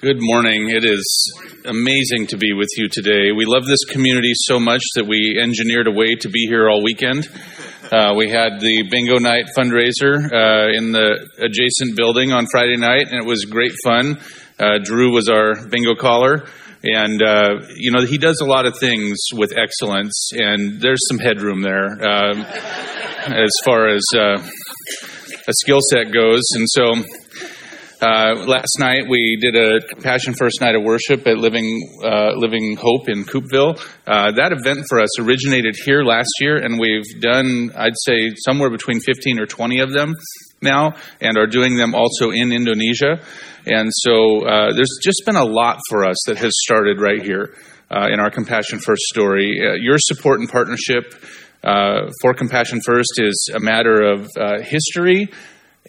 Good morning. It is amazing to be with you today. We love this community so much that we engineered a way to be here all weekend. Uh, we had the bingo night fundraiser uh, in the adjacent building on Friday night, and it was great fun. Uh, Drew was our bingo caller, and uh, you know he does a lot of things with excellence, and there's some headroom there um, as far as uh, a skill set goes, and so. Uh, last night we did a Compassion First night of worship at Living uh, Living Hope in Coupeville. Uh, that event for us originated here last year, and we've done, I'd say, somewhere between 15 or 20 of them now, and are doing them also in Indonesia. And so uh, there's just been a lot for us that has started right here uh, in our Compassion First story. Uh, your support and partnership for Compassion First is a matter of history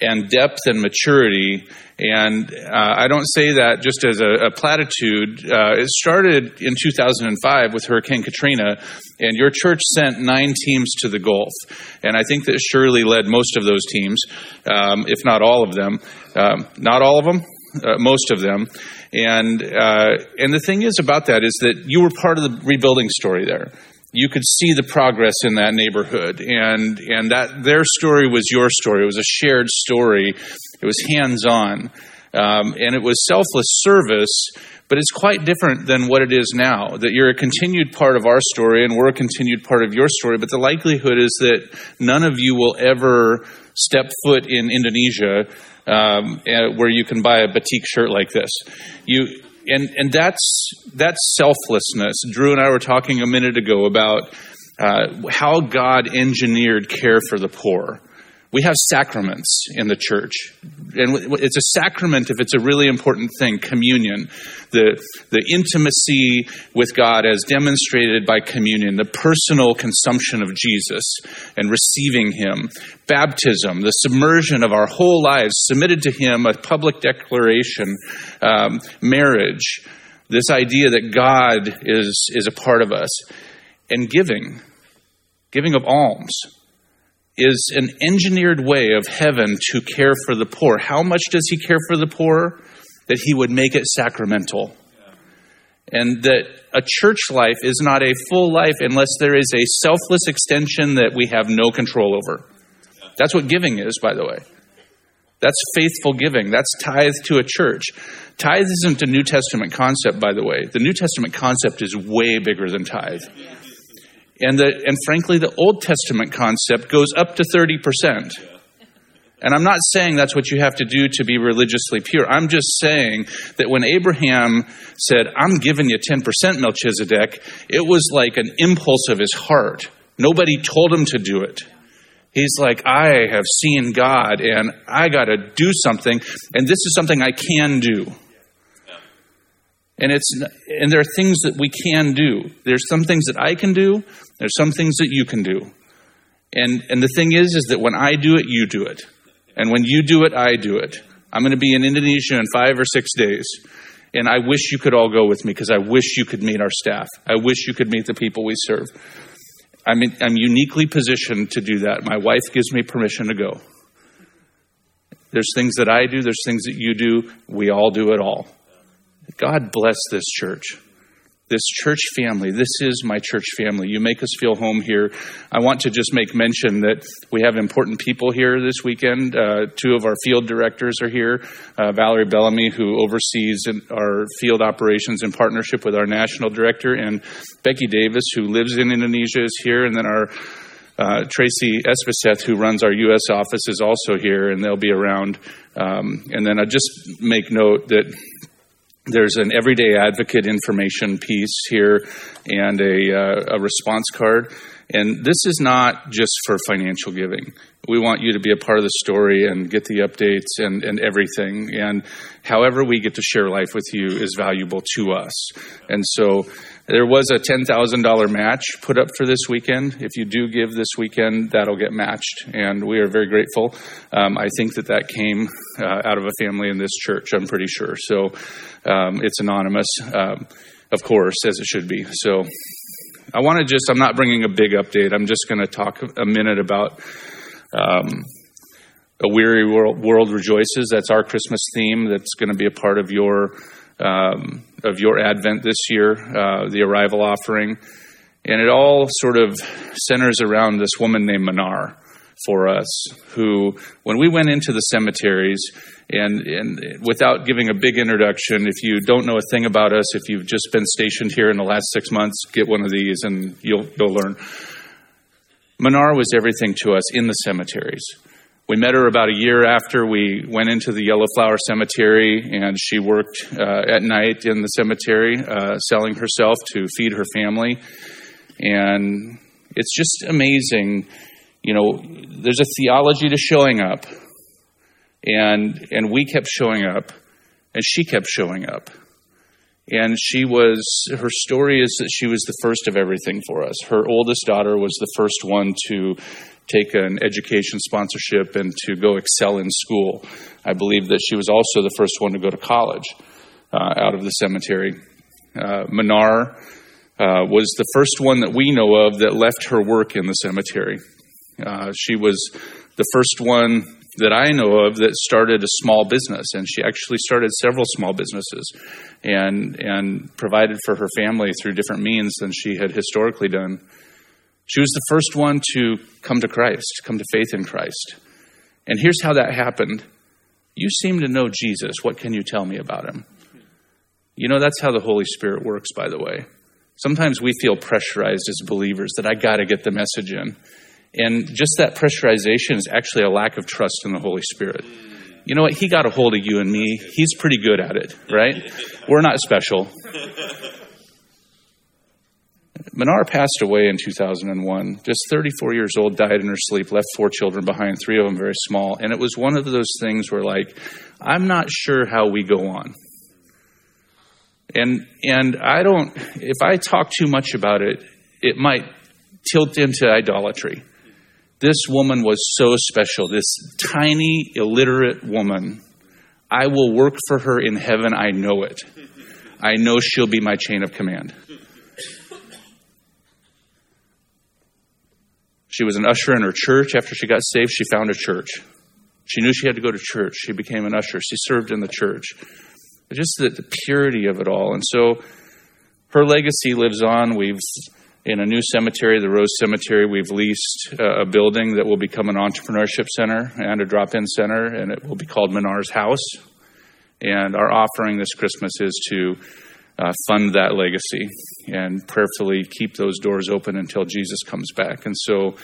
and depth and maturity. And uh, I don't say that just as a, a platitude. Uh, it started in 2005 with Hurricane Katrina, and your church sent nine teams to the Gulf. And I think that Shirley led most of those teams, um, if not all of them. Um, not all of them, uh, most of them. And uh, and the thing is about that is that you were part of the rebuilding story there you could see the progress in that neighborhood and and that their story was your story it was a shared story it was hands on um, and it was selfless service but it's quite different than what it is now that you're a continued part of our story and we're a continued part of your story but the likelihood is that none of you will ever step foot in indonesia um, where you can buy a batik shirt like this you and and that's that's selflessness. Drew and I were talking a minute ago about uh, how God engineered care for the poor. We have sacraments in the church, and it's a sacrament if it's a really important thing. Communion, the the intimacy with God as demonstrated by communion, the personal consumption of Jesus and receiving Him, baptism, the submersion of our whole lives submitted to Him, a public declaration, um, marriage, this idea that God is is a part of us, and giving, giving of alms is an engineered way of heaven to care for the poor. How much does he care for the poor? That he would make it sacramental. And that a church life is not a full life unless there is a selfless extension that we have no control over. That's what giving is, by the way. That's faithful giving. That's tithe to a church. Tithe isn't a New Testament concept, by the way. The New Testament concept is way bigger than tithe. And, the, and frankly, the Old Testament concept goes up to 30%. And I'm not saying that's what you have to do to be religiously pure. I'm just saying that when Abraham said, I'm giving you 10% Melchizedek, it was like an impulse of his heart. Nobody told him to do it. He's like, I have seen God and I got to do something, and this is something I can do. And it's and there are things that we can do. There's some things that I can do. There's some things that you can do. And and the thing is is that when I do it, you do it. And when you do it, I do it. I'm going to be in Indonesia in 5 or 6 days. And I wish you could all go with me because I wish you could meet our staff. I wish you could meet the people we serve. I'm, in, I'm uniquely positioned to do that. My wife gives me permission to go. There's things that I do, there's things that you do. We all do it all. God bless this church. This church family, this is my church family. You make us feel home here. I want to just make mention that we have important people here this weekend. Uh, two of our field directors are here. Uh, Valerie Bellamy, who oversees our field operations in partnership with our national director, and Becky Davis, who lives in Indonesia, is here. And then our uh, Tracy Espeseth, who runs our U.S. office, is also here, and they'll be around. Um, and then I just make note that there's an everyday advocate information piece here and a, uh, a response card. And this is not just for financial giving. We want you to be a part of the story and get the updates and, and everything. And however we get to share life with you is valuable to us. And so there was a $10,000 match put up for this weekend. If you do give this weekend, that'll get matched. And we are very grateful. Um, I think that that came uh, out of a family in this church, I'm pretty sure. So um, it's anonymous, um, of course, as it should be. So I want to just, I'm not bringing a big update. I'm just going to talk a minute about um, A Weary world, world, Rejoices. That's our Christmas theme. That's going to be a part of your um, of your Advent this year, uh, the arrival offering. And it all sort of centers around this woman named Manar for us, who, when we went into the cemeteries, and, and without giving a big introduction, if you don't know a thing about us, if you've just been stationed here in the last six months, get one of these and you'll, you'll learn. Manar was everything to us in the cemeteries. We met her about a year after we went into the Yellow Flower Cemetery, and she worked uh, at night in the cemetery, uh, selling herself to feed her family. And it's just amazing. You know, there's a theology to showing up, and and we kept showing up, and she kept showing up. And she was, her story is that she was the first of everything for us. Her oldest daughter was the first one to take an education sponsorship and to go excel in school. I believe that she was also the first one to go to college uh, out of the cemetery. Uh, uh, was the first one that we know of that left her work in the cemetery. Uh, she was the first one that I know of that started a small business, and she actually started several small businesses, and and provided for her family through different means than she had historically done. She was the first one to come to Christ, come to faith in Christ. And here's how that happened. You seem to know Jesus. What can you tell me about him? You know, that's how the Holy Spirit works, by the way. Sometimes we feel pressurized as believers that I got to get the message in. And just that pressurization is actually a lack of trust in the Holy Spirit. You know what? He got a hold of you and me. He's pretty good at it, right? We're not special. Manar passed away in 2001. Just 34 years old, died in her sleep, left four children behind, three of them very small. And it was one of those things where, like, I'm not sure how we go on. And and I don't. If I talk too much about it, it might tilt into idolatry. This woman was so special, this tiny, illiterate woman. I will work for her in heaven. I know it. I know she'll be my chain of command. She was an usher in her church. After she got saved, she found a church. She knew she had to go to church. She became an usher. She served in the church. Just the, the purity of it all. And so her legacy lives on. We've in a new cemetery, the Rose Cemetery, we've leased uh, a building that will become an entrepreneurship center and a drop in center, and it will be called Manar's House. And our offering this Christmas is to uh, fund that legacy and prayerfully keep those doors open until Jesus comes back. And so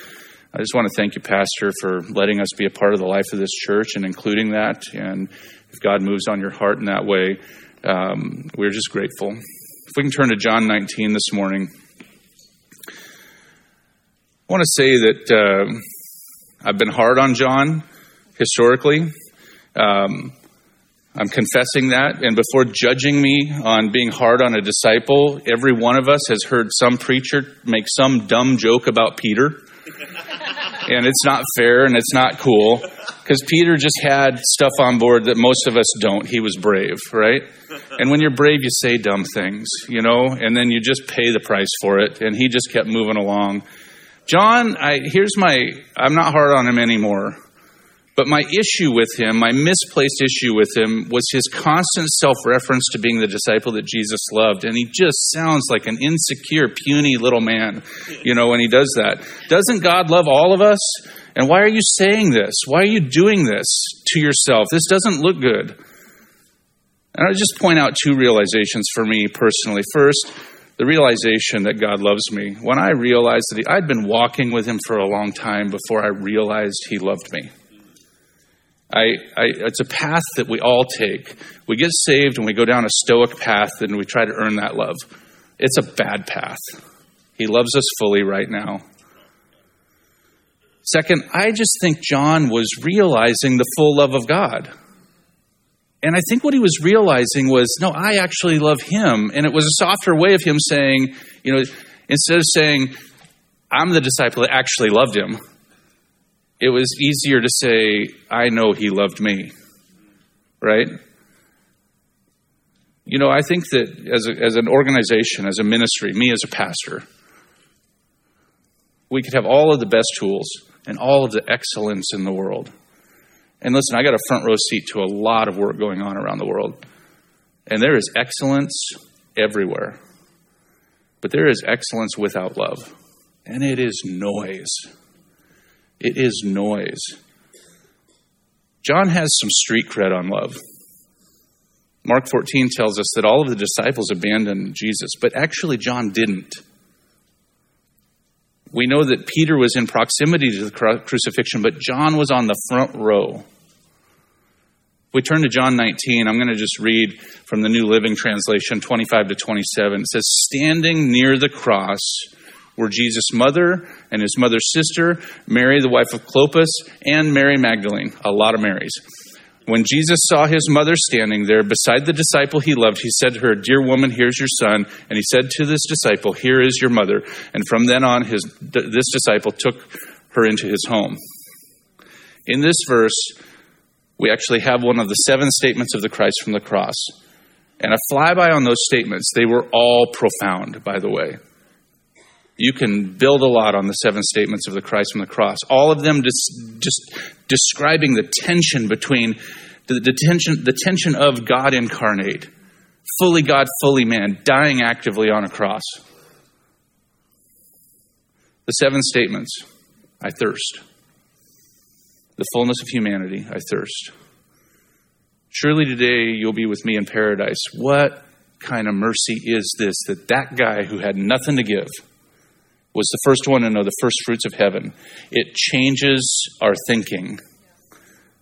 I just want to thank you, Pastor, for letting us be a part of the life of this church and including that. And if God moves on your heart in that way, um, we're just grateful. If we can turn to John 19 this morning. I want to say that uh, I've been hard on John historically. Um, I'm confessing that. And before judging me on being hard on a disciple, every one of us has heard some preacher make some dumb joke about Peter. and it's not fair and it's not cool because Peter just had stuff on board that most of us don't. He was brave, right? And when you're brave, you say dumb things, you know, and then you just pay the price for it. And he just kept moving along. John, I, here's my, I'm not hard on him anymore. But my issue with him, my misplaced issue with him, was his constant self reference to being the disciple that Jesus loved. And he just sounds like an insecure, puny little man, you know, when he does that. Doesn't God love all of us? And why are you saying this? Why are you doing this to yourself? This doesn't look good. And I'll just point out two realizations for me personally. First, the realization that God loves me. When I realized that he, I'd been walking with him for a long time before I realized he loved me. I, I, it's a path that we all take. We get saved and we go down a stoic path and we try to earn that love. It's a bad path. He loves us fully right now. Second, I just think John was realizing the full love of God. And I think what he was realizing was, no, I actually love him. And it was a softer way of him saying, you know, instead of saying, I'm the disciple that actually loved him, it was easier to say, I know he loved me. Right? You know, I think that as, a, as an organization, as a ministry, me as a pastor, we could have all of the best tools and all of the excellence in the world. And listen, I got a front row seat to a lot of work going on around the world. And there is excellence everywhere. But there is excellence without love. And it is noise. It is noise. John has some street cred on love. Mark 14 tells us that all of the disciples abandoned Jesus, but actually, John didn't. We know that Peter was in proximity to the crucifixion, but John was on the front row. We turn to John 19, I'm going to just read from the New Living Translation 25 to 27. It says, Standing near the cross were Jesus' mother and his mother's sister, Mary, the wife of Clopas, and Mary Magdalene. A lot of Marys. When Jesus saw his mother standing there beside the disciple he loved, he said to her, Dear woman, here's your son. And he said to this disciple, Here is your mother. And from then on, his, this disciple took her into his home. In this verse, we actually have one of the seven statements of the Christ from the cross. And a flyby on those statements, they were all profound, by the way. You can build a lot on the seven statements of the Christ from the cross. All of them just, just describing the tension between the, the, tension, the tension of God incarnate, fully God, fully man, dying actively on a cross. The seven statements I thirst. The fullness of humanity, I thirst. Surely today you'll be with me in paradise. What kind of mercy is this that that guy who had nothing to give was the first one to know the first fruits of heaven. It changes our thinking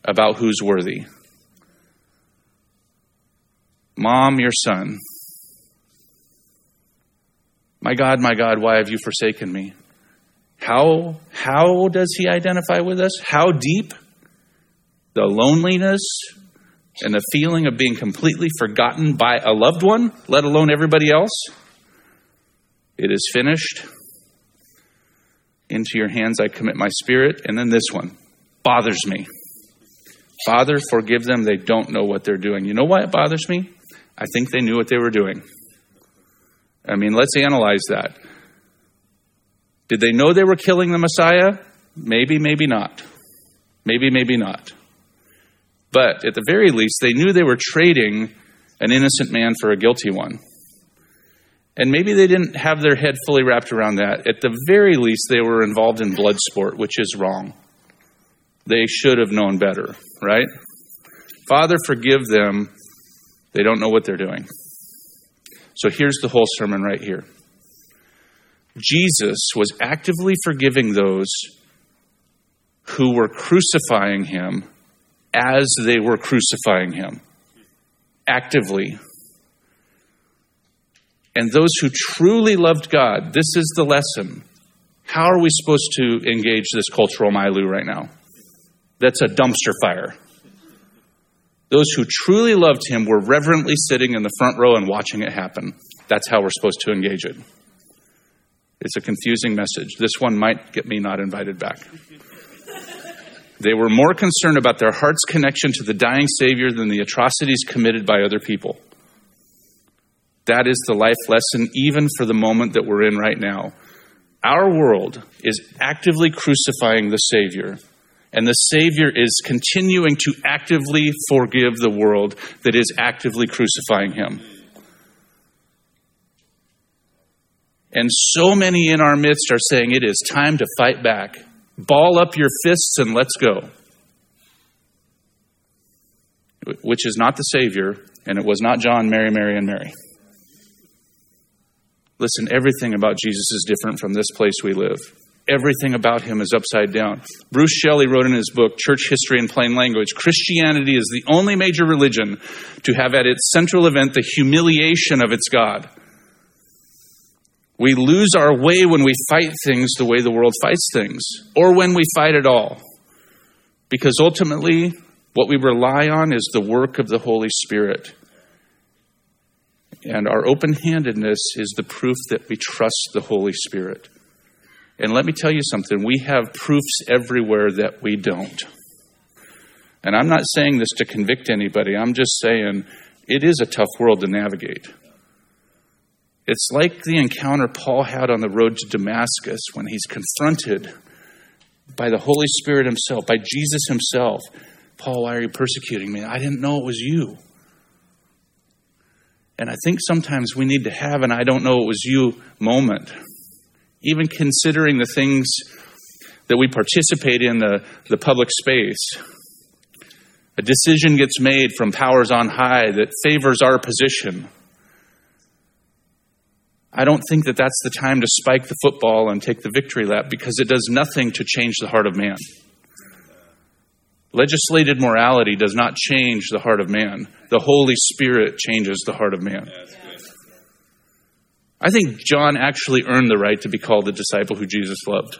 about who's worthy. Mom, your son. My God, my God, why have you forsaken me? How, how does he identify with us? How deep? The loneliness and the feeling of being completely forgotten by a loved one, let alone everybody else. It is finished. Into your hands I commit my spirit. And then this one bothers me. Father, forgive them. They don't know what they're doing. You know why it bothers me? I think they knew what they were doing. I mean, let's analyze that. Did they know they were killing the Messiah? Maybe, maybe not. Maybe, maybe not. But at the very least, they knew they were trading an innocent man for a guilty one. And maybe they didn't have their head fully wrapped around that. At the very least, they were involved in blood sport, which is wrong. They should have known better, right? Father, forgive them. They don't know what they're doing. So here's the whole sermon right here. Jesus was actively forgiving those who were crucifying him as they were crucifying him. Actively and those who truly loved God, this is the lesson. How are we supposed to engage this cultural milieu right now? That's a dumpster fire. Those who truly loved him were reverently sitting in the front row and watching it happen. That's how we're supposed to engage it. It's a confusing message. This one might get me not invited back. They were more concerned about their heart's connection to the dying Savior than the atrocities committed by other people. That is the life lesson, even for the moment that we're in right now. Our world is actively crucifying the Savior, and the Savior is continuing to actively forgive the world that is actively crucifying him. And so many in our midst are saying it is time to fight back. Ball up your fists and let's go. Which is not the Savior, and it was not John, Mary, Mary, and Mary. Listen, everything about Jesus is different from this place we live. Everything about him is upside down. Bruce Shelley wrote in his book, Church History in Plain Language Christianity is the only major religion to have at its central event the humiliation of its God. We lose our way when we fight things the way the world fights things, or when we fight at all. Because ultimately, what we rely on is the work of the Holy Spirit. And our open handedness is the proof that we trust the Holy Spirit. And let me tell you something we have proofs everywhere that we don't. And I'm not saying this to convict anybody, I'm just saying it is a tough world to navigate. It's like the encounter Paul had on the road to Damascus when he's confronted by the Holy Spirit himself, by Jesus himself. Paul, why are you persecuting me? I didn't know it was you. And I think sometimes we need to have an I don't know it was you moment. Even considering the things that we participate in the, the public space. A decision gets made from powers on high that favors our position. I don't think that that's the time to spike the football and take the victory lap because it does nothing to change the heart of man. Legislated morality does not change the heart of man. The Holy Spirit changes the heart of man. I think John actually earned the right to be called the disciple who Jesus loved.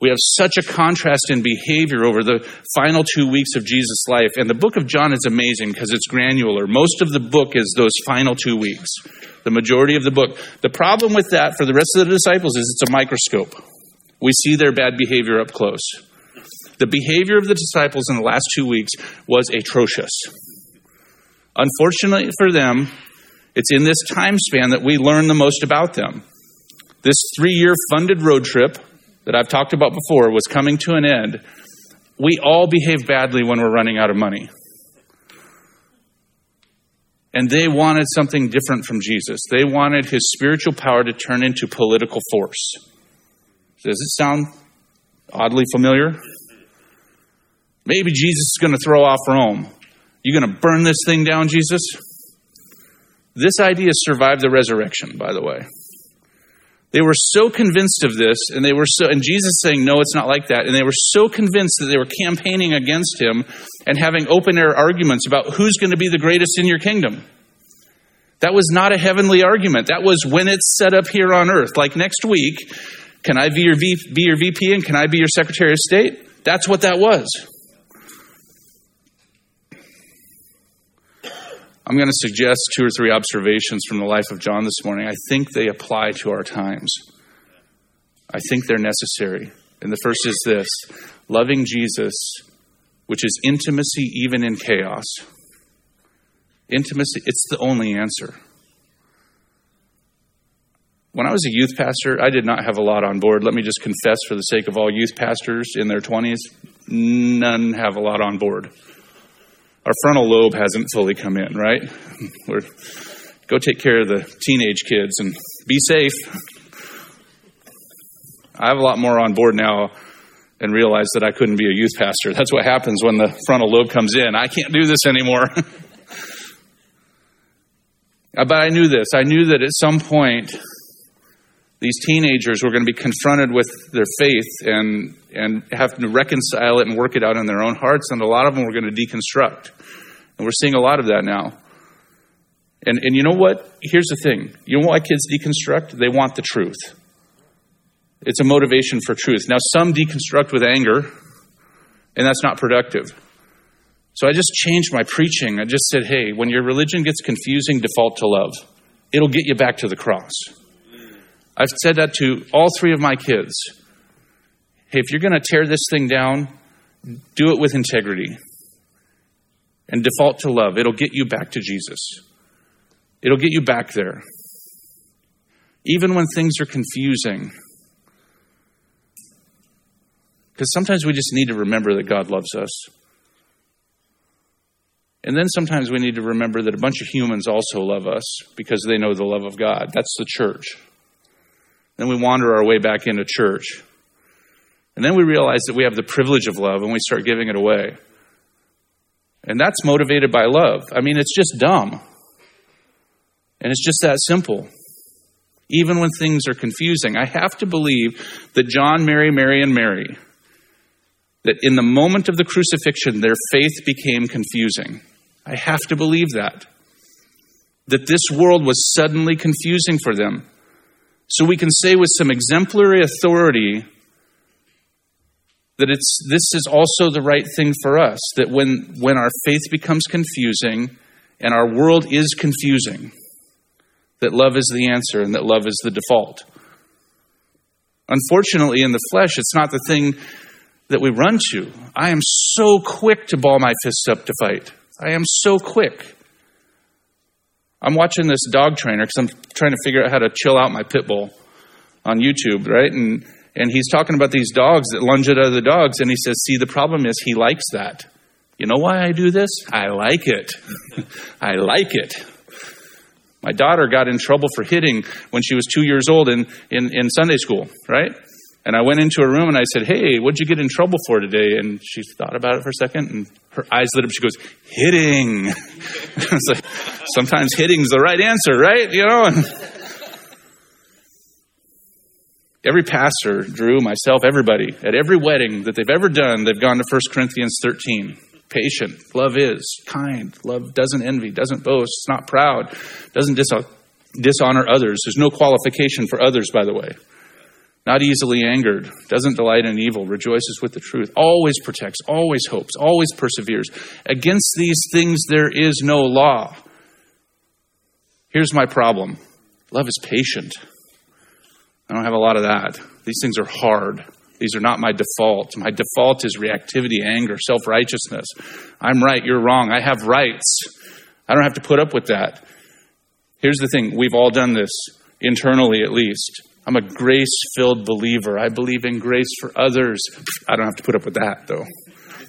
We have such a contrast in behavior over the final two weeks of Jesus' life. And the book of John is amazing because it's granular. Most of the book is those final two weeks, the majority of the book. The problem with that for the rest of the disciples is it's a microscope. We see their bad behavior up close. The behavior of the disciples in the last two weeks was atrocious. Unfortunately for them, it's in this time span that we learn the most about them. This three year funded road trip that I've talked about before was coming to an end. We all behave badly when we're running out of money. And they wanted something different from Jesus. They wanted his spiritual power to turn into political force. Does it sound oddly familiar? Maybe Jesus is going to throw off Rome. You going to burn this thing down, Jesus? This idea survived the resurrection, by the way. They were so convinced of this, and they were so, and Jesus saying, No, it's not like that. And they were so convinced that they were campaigning against him and having open air arguments about who's going to be the greatest in your kingdom. That was not a heavenly argument. That was when it's set up here on earth. Like next week, can I be your, v, be your VP and can I be your Secretary of State? That's what that was. I'm going to suggest two or three observations from the life of John this morning. I think they apply to our times. I think they're necessary. And the first is this loving Jesus, which is intimacy even in chaos. Intimacy, it's the only answer. When I was a youth pastor, I did not have a lot on board. Let me just confess for the sake of all youth pastors in their 20s, none have a lot on board our frontal lobe hasn't fully come in, right? We're, go take care of the teenage kids and be safe. I have a lot more on board now and realize that I couldn't be a youth pastor. That's what happens when the frontal lobe comes in. I can't do this anymore. Uh, but I knew this. I knew that at some point these teenagers were going to be confronted with their faith and, and have to reconcile it and work it out in their own hearts, and a lot of them were going to deconstruct. And we're seeing a lot of that now. And, and you know what? Here's the thing you know why kids deconstruct? They want the truth. It's a motivation for truth. Now, some deconstruct with anger, and that's not productive. So I just changed my preaching. I just said, hey, when your religion gets confusing, default to love. It'll get you back to the cross. I've said that to all three of my kids. Hey, if you're going to tear this thing down, do it with integrity and default to love. It'll get you back to Jesus, it'll get you back there. Even when things are confusing. Because sometimes we just need to remember that God loves us. And then sometimes we need to remember that a bunch of humans also love us because they know the love of God. That's the church. Then we wander our way back into church. And then we realize that we have the privilege of love and we start giving it away. And that's motivated by love. I mean, it's just dumb. And it's just that simple. Even when things are confusing, I have to believe that John, Mary, Mary, and Mary, that in the moment of the crucifixion, their faith became confusing. I have to believe that. That this world was suddenly confusing for them. So we can say with some exemplary authority that it's this is also the right thing for us that when when our faith becomes confusing and our world is confusing that love is the answer and that love is the default. Unfortunately in the flesh it's not the thing that we run to. I am so quick to ball my fists up to fight. I am so quick i'm watching this dog trainer because i'm trying to figure out how to chill out my pit bull on youtube right and and he's talking about these dogs that lunge at other dogs, and he says, See, the problem is he likes that. You know why I do this? I like it. I like it. My daughter got in trouble for hitting when she was two years old in, in, in Sunday school, right? And I went into her room and I said, Hey, what'd you get in trouble for today? And she thought about it for a second and her eyes lit up. She goes, Hitting. It's like, sometimes hitting's the right answer, right? You know? Every pastor, Drew, myself, everybody, at every wedding that they've ever done, they've gone to 1 Corinthians 13. Patient. Love is kind. Love doesn't envy, doesn't boast, it's not proud, doesn't dishonor others. There's no qualification for others, by the way not easily angered, doesn't delight in evil, rejoices with the truth, always protects, always hopes, always perseveres. Against these things there is no law. Here's my problem love is patient. I don't have a lot of that. These things are hard. These are not my default. My default is reactivity, anger, self righteousness. I'm right, you're wrong. I have rights. I don't have to put up with that. Here's the thing we've all done this, internally at least. I'm a grace filled believer. I believe in grace for others. I don't have to put up with that though.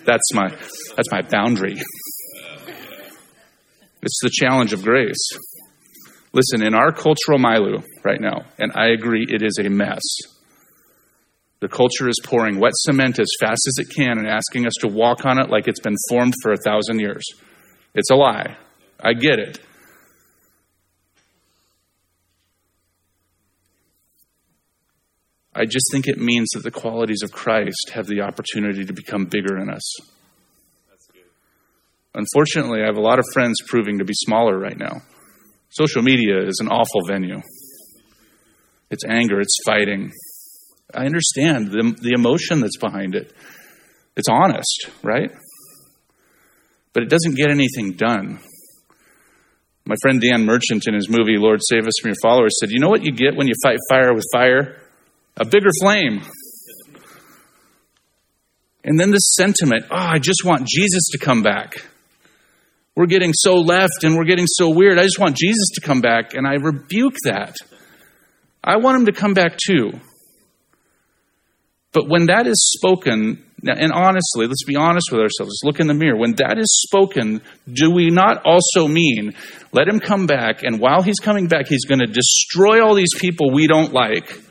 That's my that's my boundary. It's the challenge of grace. Listen, in our cultural milieu right now, and I agree it is a mess. The culture is pouring wet cement as fast as it can and asking us to walk on it like it's been formed for a thousand years. It's a lie. I get it. I just think it means that the qualities of Christ have the opportunity to become bigger in us. Unfortunately, I have a lot of friends proving to be smaller right now. Social media is an awful venue. It's anger, it's fighting. I understand the, the emotion that's behind it. It's honest, right? But it doesn't get anything done. My friend Dan Merchant in his movie Lord Save Us from Your Followers said, You know what you get when you fight fire with fire? A bigger flame. And then this sentiment oh, I just want Jesus to come back. We're getting so left and we're getting so weird. I just want Jesus to come back. And I rebuke that. I want him to come back too. But when that is spoken, and honestly, let's be honest with ourselves, let's look in the mirror. When that is spoken, do we not also mean let him come back, and while he's coming back, he's going to destroy all these people we don't like?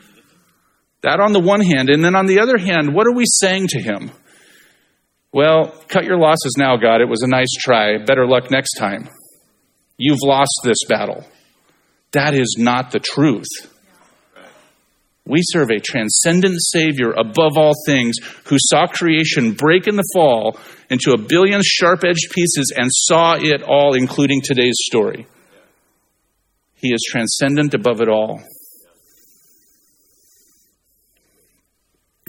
That on the one hand. And then on the other hand, what are we saying to him? Well, cut your losses now, God. It was a nice try. Better luck next time. You've lost this battle. That is not the truth. We serve a transcendent Savior above all things who saw creation break in the fall into a billion sharp edged pieces and saw it all, including today's story. He is transcendent above it all.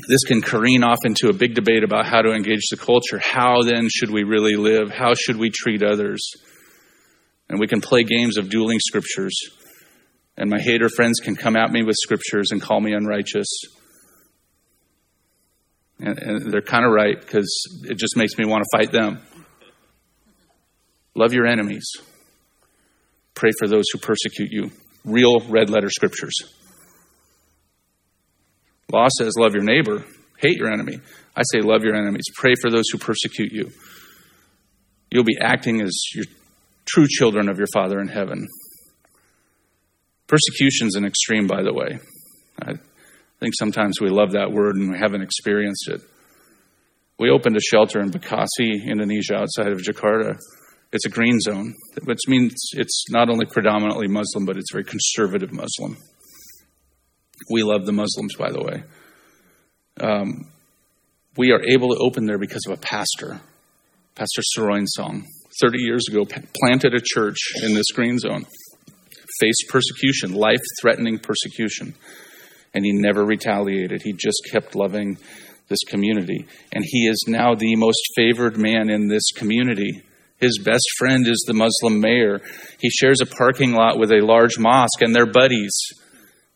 This can careen off into a big debate about how to engage the culture. How then should we really live? How should we treat others? And we can play games of dueling scriptures. And my hater friends can come at me with scriptures and call me unrighteous. And, and they're kind of right because it just makes me want to fight them. Love your enemies. Pray for those who persecute you. Real red letter scriptures. Law says, love your neighbor, hate your enemy. I say, love your enemies, pray for those who persecute you. You'll be acting as your true children of your Father in heaven. Persecution's an extreme, by the way. I think sometimes we love that word and we haven't experienced it. We opened a shelter in Bekasi, Indonesia, outside of Jakarta. It's a green zone, which means it's not only predominantly Muslim, but it's very conservative Muslim. We love the Muslims, by the way. Um, we are able to open there because of a pastor, Pastor Saroin Song. 30 years ago, planted a church in this green zone, faced persecution, life threatening persecution, and he never retaliated. He just kept loving this community. And he is now the most favored man in this community. His best friend is the Muslim mayor. He shares a parking lot with a large mosque, and they're buddies.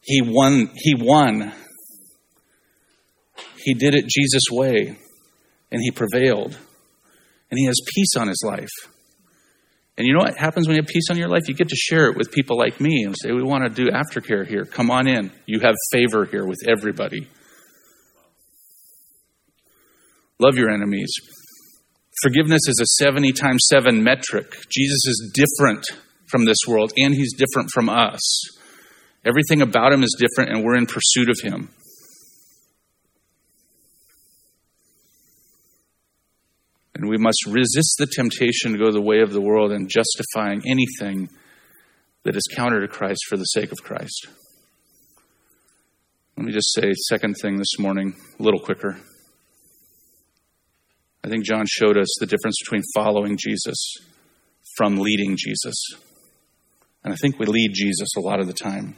He won. He won. He did it Jesus' way, and he prevailed. And he has peace on his life. And you know what happens when you have peace on your life? You get to share it with people like me and say, We want to do aftercare here. Come on in. You have favor here with everybody. Love your enemies. Forgiveness is a 70 times 7 metric. Jesus is different from this world, and he's different from us. Everything about him is different, and we're in pursuit of him. And we must resist the temptation to go the way of the world and justifying anything that is counter to Christ for the sake of Christ. Let me just say, second thing this morning, a little quicker. I think John showed us the difference between following Jesus from leading Jesus. And I think we lead Jesus a lot of the time.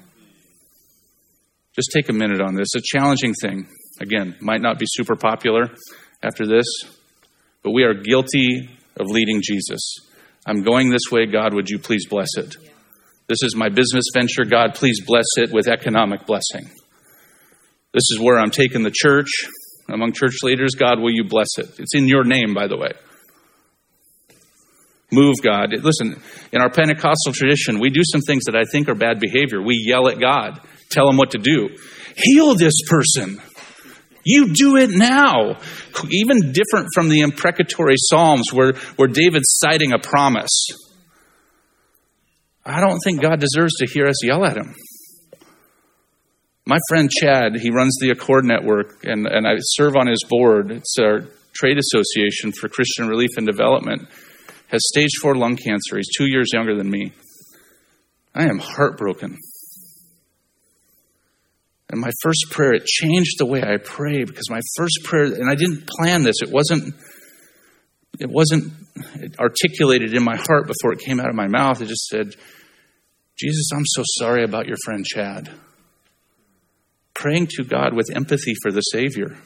Just take a minute on this. It's a challenging thing. Again, might not be super popular after this, but we are guilty of leading Jesus. I'm going this way, God, would you please bless it? This is my business venture, God, please bless it with economic blessing. This is where I'm taking the church among church leaders. God, will you bless it? It's in your name, by the way. Move, God. Listen, in our Pentecostal tradition, we do some things that I think are bad behavior. We yell at God, tell him what to do. Heal this person. You do it now. Even different from the imprecatory Psalms where, where David's citing a promise. I don't think God deserves to hear us yell at him. My friend Chad, he runs the Accord Network, and, and I serve on his board. It's our trade association for Christian relief and development. Has stage four lung cancer. He's two years younger than me. I am heartbroken. And my first prayer, it changed the way I pray because my first prayer, and I didn't plan this, it wasn't, it wasn't articulated in my heart before it came out of my mouth. It just said, Jesus, I'm so sorry about your friend Chad. Praying to God with empathy for the Savior.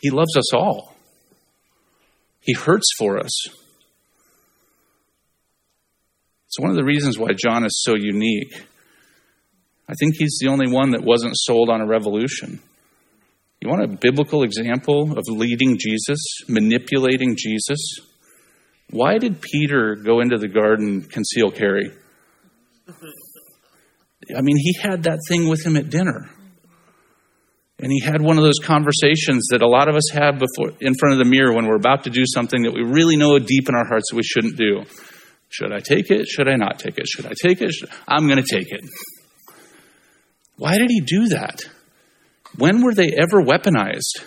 He loves us all. He hurts for us. It's one of the reasons why John is so unique. I think he's the only one that wasn't sold on a revolution. You want a biblical example of leading Jesus, manipulating Jesus? Why did Peter go into the garden conceal carry? I mean, he had that thing with him at dinner. And he had one of those conversations that a lot of us have before in front of the mirror when we're about to do something that we really know deep in our hearts that we shouldn't do. Should I take it? Should I not take it? Should I take it? Should... I'm going to take it. Why did he do that? When were they ever weaponized?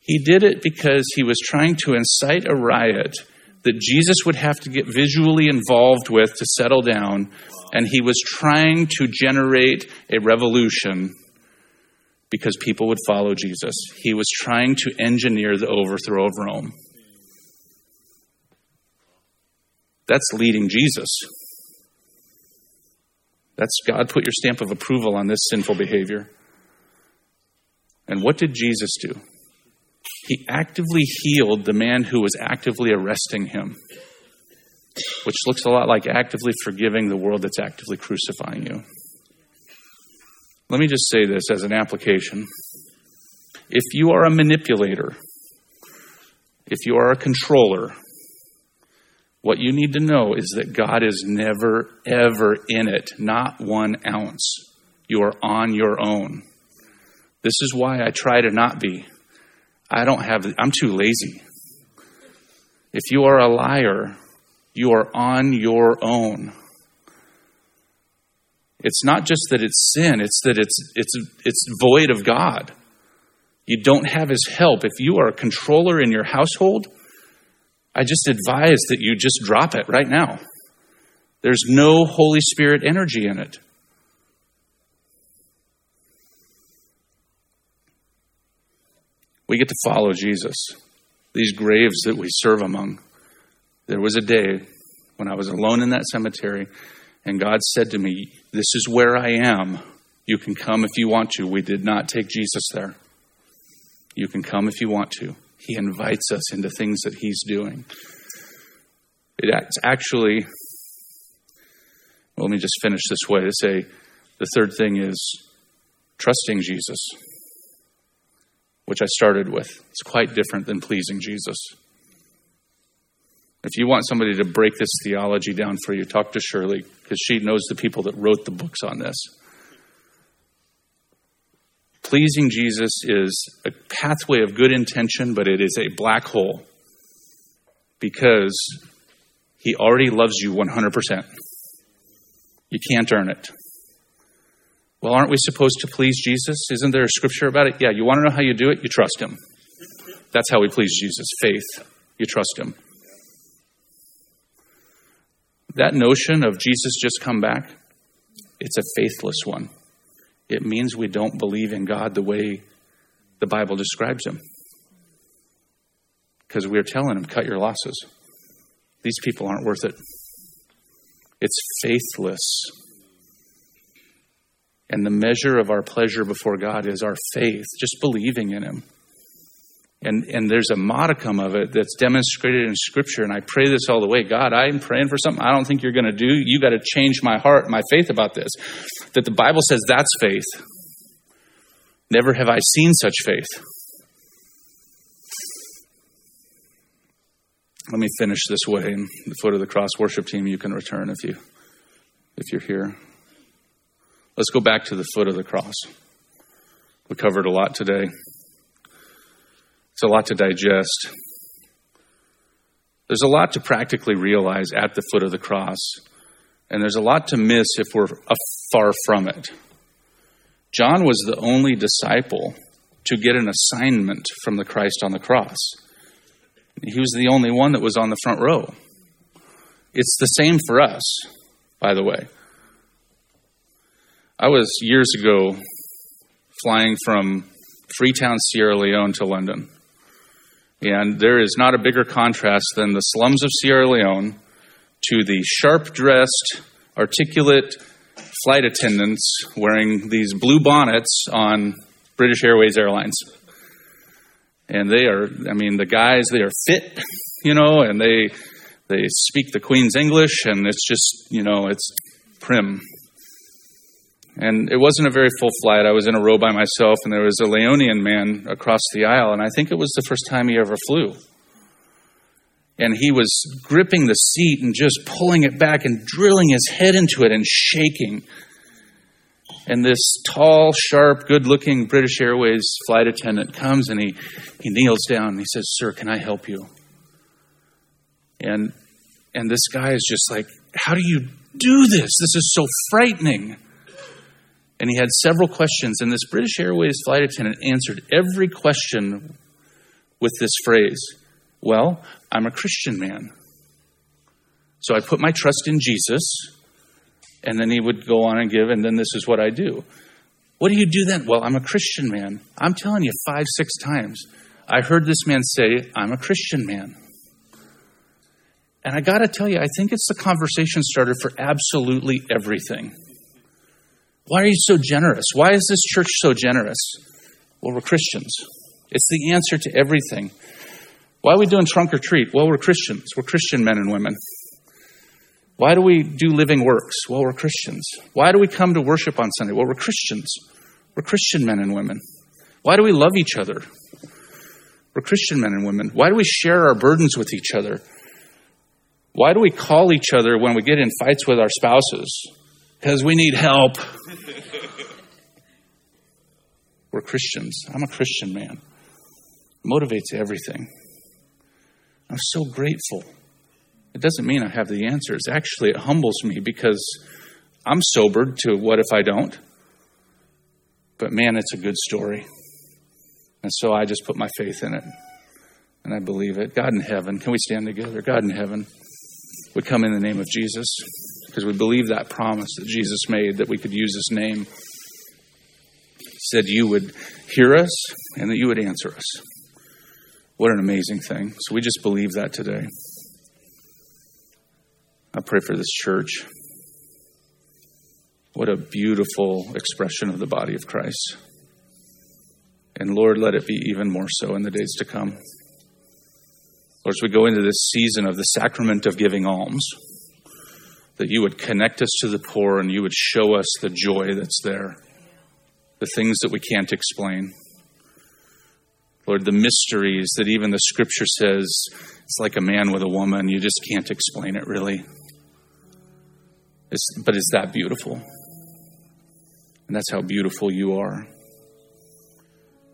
He did it because he was trying to incite a riot that Jesus would have to get visually involved with to settle down, and he was trying to generate a revolution because people would follow Jesus. He was trying to engineer the overthrow of Rome. That's leading Jesus. That's God put your stamp of approval on this sinful behavior. And what did Jesus do? He actively healed the man who was actively arresting him, which looks a lot like actively forgiving the world that's actively crucifying you. Let me just say this as an application. If you are a manipulator, if you are a controller, what you need to know is that God is never, ever in it, not one ounce. You are on your own. This is why I try to not be. I don't have, I'm too lazy. If you are a liar, you are on your own. It's not just that it's sin, it's that it's, it's, it's void of God. You don't have his help. If you are a controller in your household, I just advise that you just drop it right now. There's no Holy Spirit energy in it. We get to follow Jesus, these graves that we serve among. There was a day when I was alone in that cemetery, and God said to me, This is where I am. You can come if you want to. We did not take Jesus there. You can come if you want to. He invites us into things that He's doing. It's actually, well, let me just finish this way to say the third thing is trusting Jesus, which I started with. It's quite different than pleasing Jesus. If you want somebody to break this theology down for you, talk to Shirley because she knows the people that wrote the books on this. Pleasing Jesus is a pathway of good intention, but it is a black hole because He already loves you 100%. You can't earn it. Well, aren't we supposed to please Jesus? Isn't there a scripture about it? Yeah, you want to know how you do it? You trust Him. That's how we please Jesus faith. You trust Him. That notion of Jesus just come back, it's a faithless one. It means we don't believe in God the way the Bible describes Him. Because we're telling Him, cut your losses. These people aren't worth it. It's faithless. And the measure of our pleasure before God is our faith, just believing in Him. And, and there's a modicum of it that's demonstrated in Scripture. And I pray this all the way God, I'm praying for something I don't think you're going to do. You got to change my heart, my faith about this. That the Bible says that's faith. Never have I seen such faith. Let me finish this way. In the foot of the cross worship team, you can return if you if you're here. Let's go back to the foot of the cross. We covered a lot today. It's a lot to digest. There's a lot to practically realize at the foot of the cross, and there's a lot to miss if we're far from it. John was the only disciple to get an assignment from the Christ on the cross. He was the only one that was on the front row. It's the same for us, by the way. I was years ago flying from Freetown, Sierra Leone to London. And there is not a bigger contrast than the slums of Sierra Leone to the sharp dressed, articulate flight attendants wearing these blue bonnets on British Airways Airlines. And they are, I mean, the guys, they are fit, you know, and they they speak the Queen's English, and it's just, you know, it's prim. And it wasn't a very full flight. I was in a row by myself, and there was a Leonean man across the aisle, and I think it was the first time he ever flew. And he was gripping the seat and just pulling it back and drilling his head into it and shaking. And this tall, sharp, good looking British Airways flight attendant comes and he, he kneels down and he says, Sir, can I help you? And, and this guy is just like, How do you do this? This is so frightening and he had several questions. And this British Airways flight attendant answered every question with this phrase Well, I'm a Christian man. So I put my trust in Jesus. And then he would go on and give, and then this is what I do. What do you do then? Well, I'm a Christian man. I'm telling you five, six times. I heard this man say, I'm a Christian man. And I got to tell you, I think it's the conversation starter for absolutely everything. Why are you so generous? Why is this church so generous? Well, we're Christians. It's the answer to everything. Why are we doing trunk or treat? Well, we're Christians. We're Christian men and women. Why do we do living works? Well, we're Christians. Why do we come to worship on Sunday? Well, we're Christians. We're Christian men and women. Why do we love each other? We're Christian men and women. Why do we share our burdens with each other? Why do we call each other when we get in fights with our spouses? because we need help. We're Christians. I'm a Christian man. motivates everything. I'm so grateful. It doesn't mean I have the answers. Actually, it humbles me because I'm sobered to what if I don't? But man, it's a good story. And so I just put my faith in it. And I believe it. God in heaven, can we stand together? God in heaven, we come in the name of Jesus because we believe that promise that Jesus made that we could use his name. He said you would hear us and that you would answer us. What an amazing thing. So we just believe that today. I pray for this church. What a beautiful expression of the body of Christ. And Lord, let it be even more so in the days to come. Lord, as we go into this season of the sacrament of giving alms, that you would connect us to the poor and you would show us the joy that's there, the things that we can't explain. Lord, the mysteries that even the scripture says it's like a man with a woman. You just can't explain it really. It's, but is that beautiful? And that's how beautiful you are.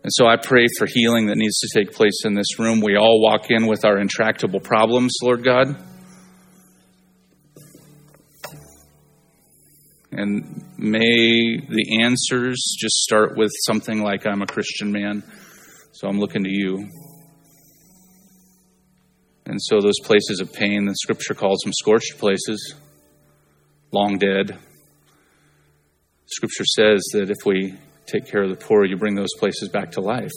And so I pray for healing that needs to take place in this room. We all walk in with our intractable problems, Lord God. And may the answers just start with something like I'm a Christian man so I'm looking to you. And so, those places of pain, the scripture calls them scorched places, long dead. Scripture says that if we take care of the poor, you bring those places back to life.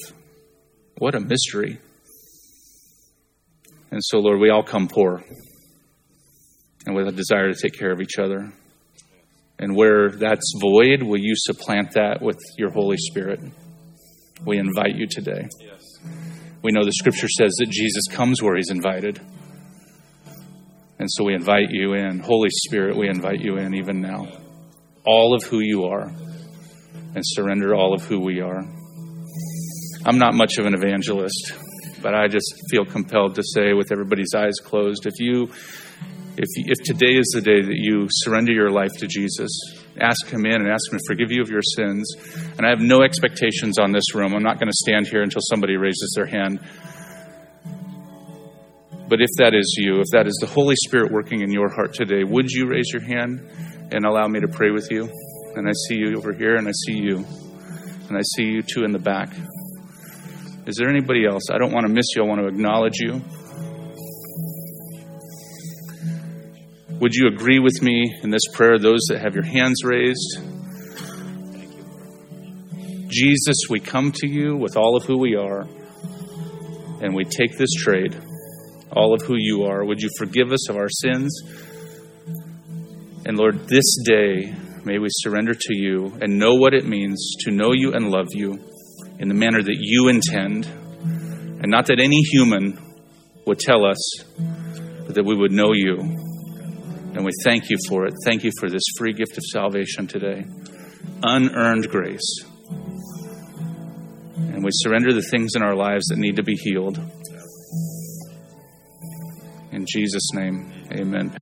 What a mystery. And so, Lord, we all come poor and with a desire to take care of each other. And where that's void, will you supplant that with your Holy Spirit? We invite you today. Yes. We know the scripture says that Jesus comes where he's invited. And so we invite you in. Holy Spirit, we invite you in even now. All of who you are, and surrender all of who we are. I'm not much of an evangelist, but I just feel compelled to say, with everybody's eyes closed, if you if, if today is the day that you surrender your life to Jesus, ask Him in and ask Him to forgive you of your sins. And I have no expectations on this room. I'm not going to stand here until somebody raises their hand. But if that is you, if that is the Holy Spirit working in your heart today, would you raise your hand and allow me to pray with you? And I see you over here, and I see you, and I see you two in the back. Is there anybody else? I don't want to miss you. I want to acknowledge you. Would you agree with me in this prayer, those that have your hands raised? Jesus, we come to you with all of who we are, and we take this trade, all of who you are. Would you forgive us of our sins? And Lord, this day, may we surrender to you and know what it means to know you and love you in the manner that you intend, and not that any human would tell us, but that we would know you and we thank you for it. Thank you for this free gift of salvation today. Unearned grace. And we surrender the things in our lives that need to be healed. In Jesus' name, amen.